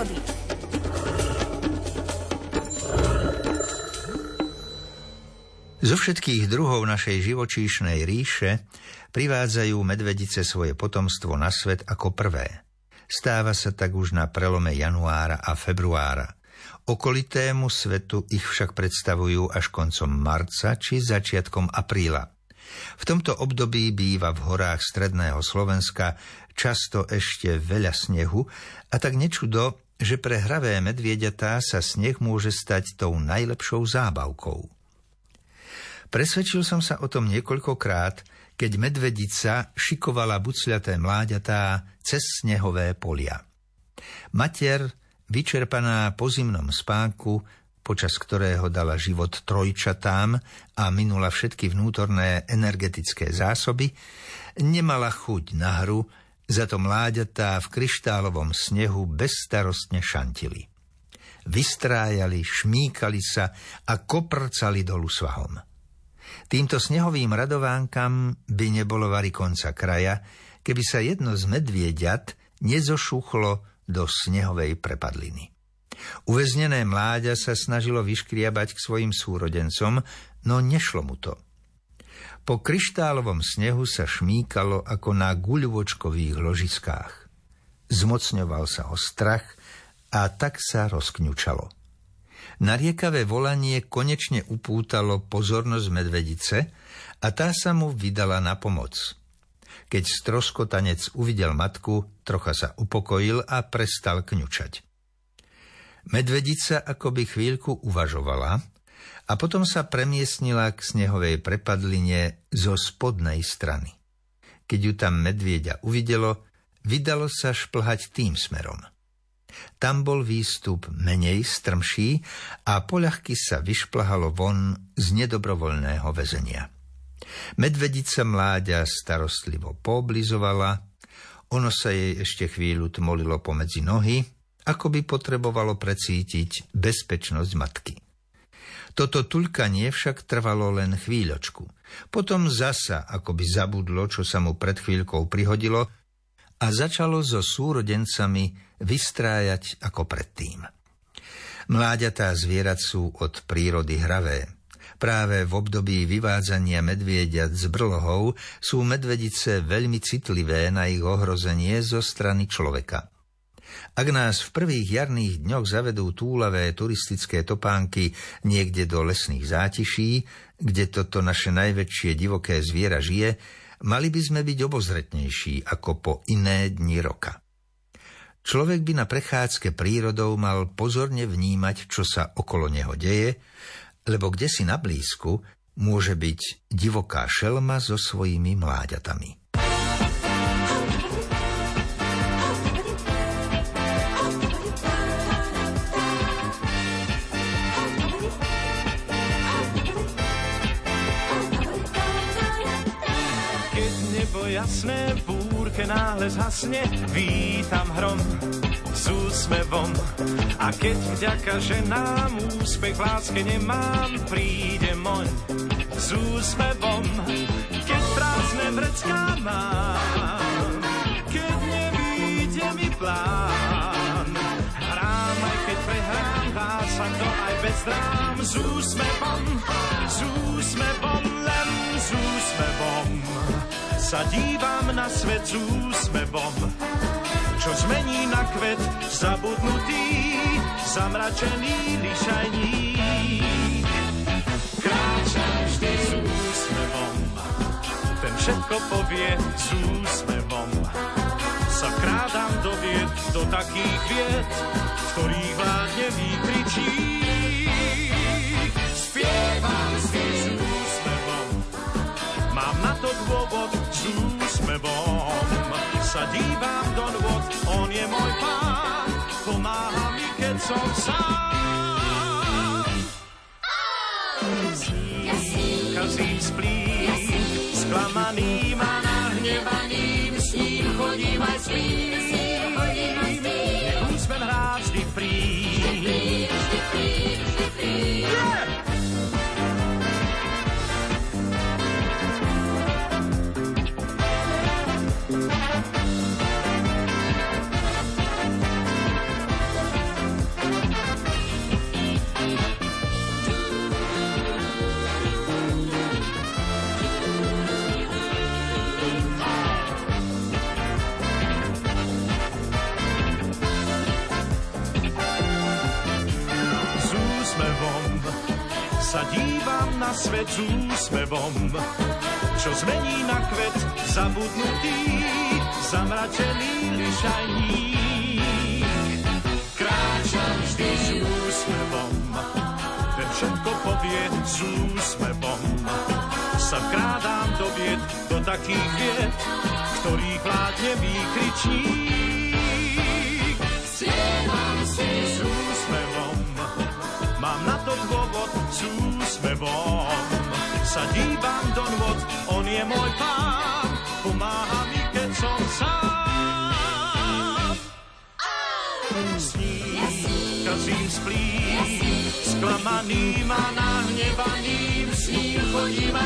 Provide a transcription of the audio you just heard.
prírody. Zo všetkých druhov našej živočíšnej ríše privádzajú medvedice svoje potomstvo na svet ako prvé. Stáva sa tak už na prelome januára a februára. Okolitému svetu ich však predstavujú až koncom marca či začiatkom apríla. V tomto období býva v horách stredného Slovenska často ešte veľa snehu a tak nečudo, že pre hravé medvieďatá sa sneh môže stať tou najlepšou zábavkou. Presvedčil som sa o tom niekoľkokrát, keď medvedica šikovala bucľaté mláďatá cez snehové polia. Mater, vyčerpaná po zimnom spánku, počas ktorého dala život trojčatám a minula všetky vnútorné energetické zásoby, nemala chuť na hru, za to mláďatá v kryštálovom snehu bezstarostne šantili. Vystrájali, šmíkali sa a koprcali dolu svahom. Týmto snehovým radovánkam by nebolo vari konca kraja, keby sa jedno z medviediat nezošuchlo do snehovej prepadliny. Uväznené mláďa sa snažilo vyškriabať k svojim súrodencom, no nešlo mu to. Po kryštálovom snehu sa šmíkalo ako na guľvočkových ložiskách. Zmocňoval sa o strach a tak sa rozkňučalo. Nariekavé volanie konečne upútalo pozornosť medvedice a tá sa mu vydala na pomoc. Keď stroskotanec uvidel matku, trocha sa upokojil a prestal kňučať. Medvedica akoby chvíľku uvažovala a potom sa premiesnila k snehovej prepadline zo spodnej strany. Keď ju tam medvieďa uvidelo, vydalo sa šplhať tým smerom. Tam bol výstup menej strmší a poľahky sa vyšplhalo von z nedobrovoľného väzenia. Medvedica mláďa starostlivo pooblizovala, ono sa jej ešte chvíľu tmolilo pomedzi nohy, ako by potrebovalo precítiť bezpečnosť matky. Toto tulkanie však trvalo len chvíľočku. Potom zasa, ako by zabudlo, čo sa mu pred chvíľkou prihodilo a začalo so súrodencami vystrájať ako predtým. Mláďatá zvierat sú od prírody hravé. Práve v období vyvádzania medvieďat z brlohov sú medvedice veľmi citlivé na ich ohrozenie zo strany človeka. Ak nás v prvých jarných dňoch zavedú túlavé turistické topánky niekde do lesných zátiší, kde toto naše najväčšie divoké zviera žije, mali by sme byť obozretnejší ako po iné dni roka. Človek by na prechádzke prírodou mal pozorne vnímať, čo sa okolo neho deje, lebo kde si na blízku môže byť divoká šelma so svojimi mláďatami. Jasné, v búrke náhle zhasne, vítam hrom s úsmevom. A keď vďaka ženám úspech v láske nemám, príde moň s úsmevom. Keď prázdne vrecká mám, keď nevíde mi plán, hrám aj keď prehrám, dá sa to aj bez drám s úsmevom, s úsmevom, len s úsmevom sa dívam na svet s úsmevom, čo zmení na kvet zabudnutý, zamračený lišajník. Kráčam vždy s úsmevom, ten všetko povie s úsmevom. Sa krádam do vied, do takých vied, v ktorých vládne výkričík. Sa dívam do nôd, on je môj pán, pomáha mi, keď som sám. Sním, kazím splím, sklamaným a nahnevaným, s ním chodím aj spím. Nech úsmev hrá vždy príď, sa dívam na svet s úsmevom, čo zmení na kvet zabudnutý, zamračený lišajník. Kráčam vždy s úsmevom, ten všetko povie s úsmevom. Sa vkrádám do vied, do takých vied, ktorých vládne výkričník. Sa dívam do nôd, on je môj pán, pomáha mi, keď som sám. Sním, kazím splím, sklamaným a nahnevaným, s ním chodím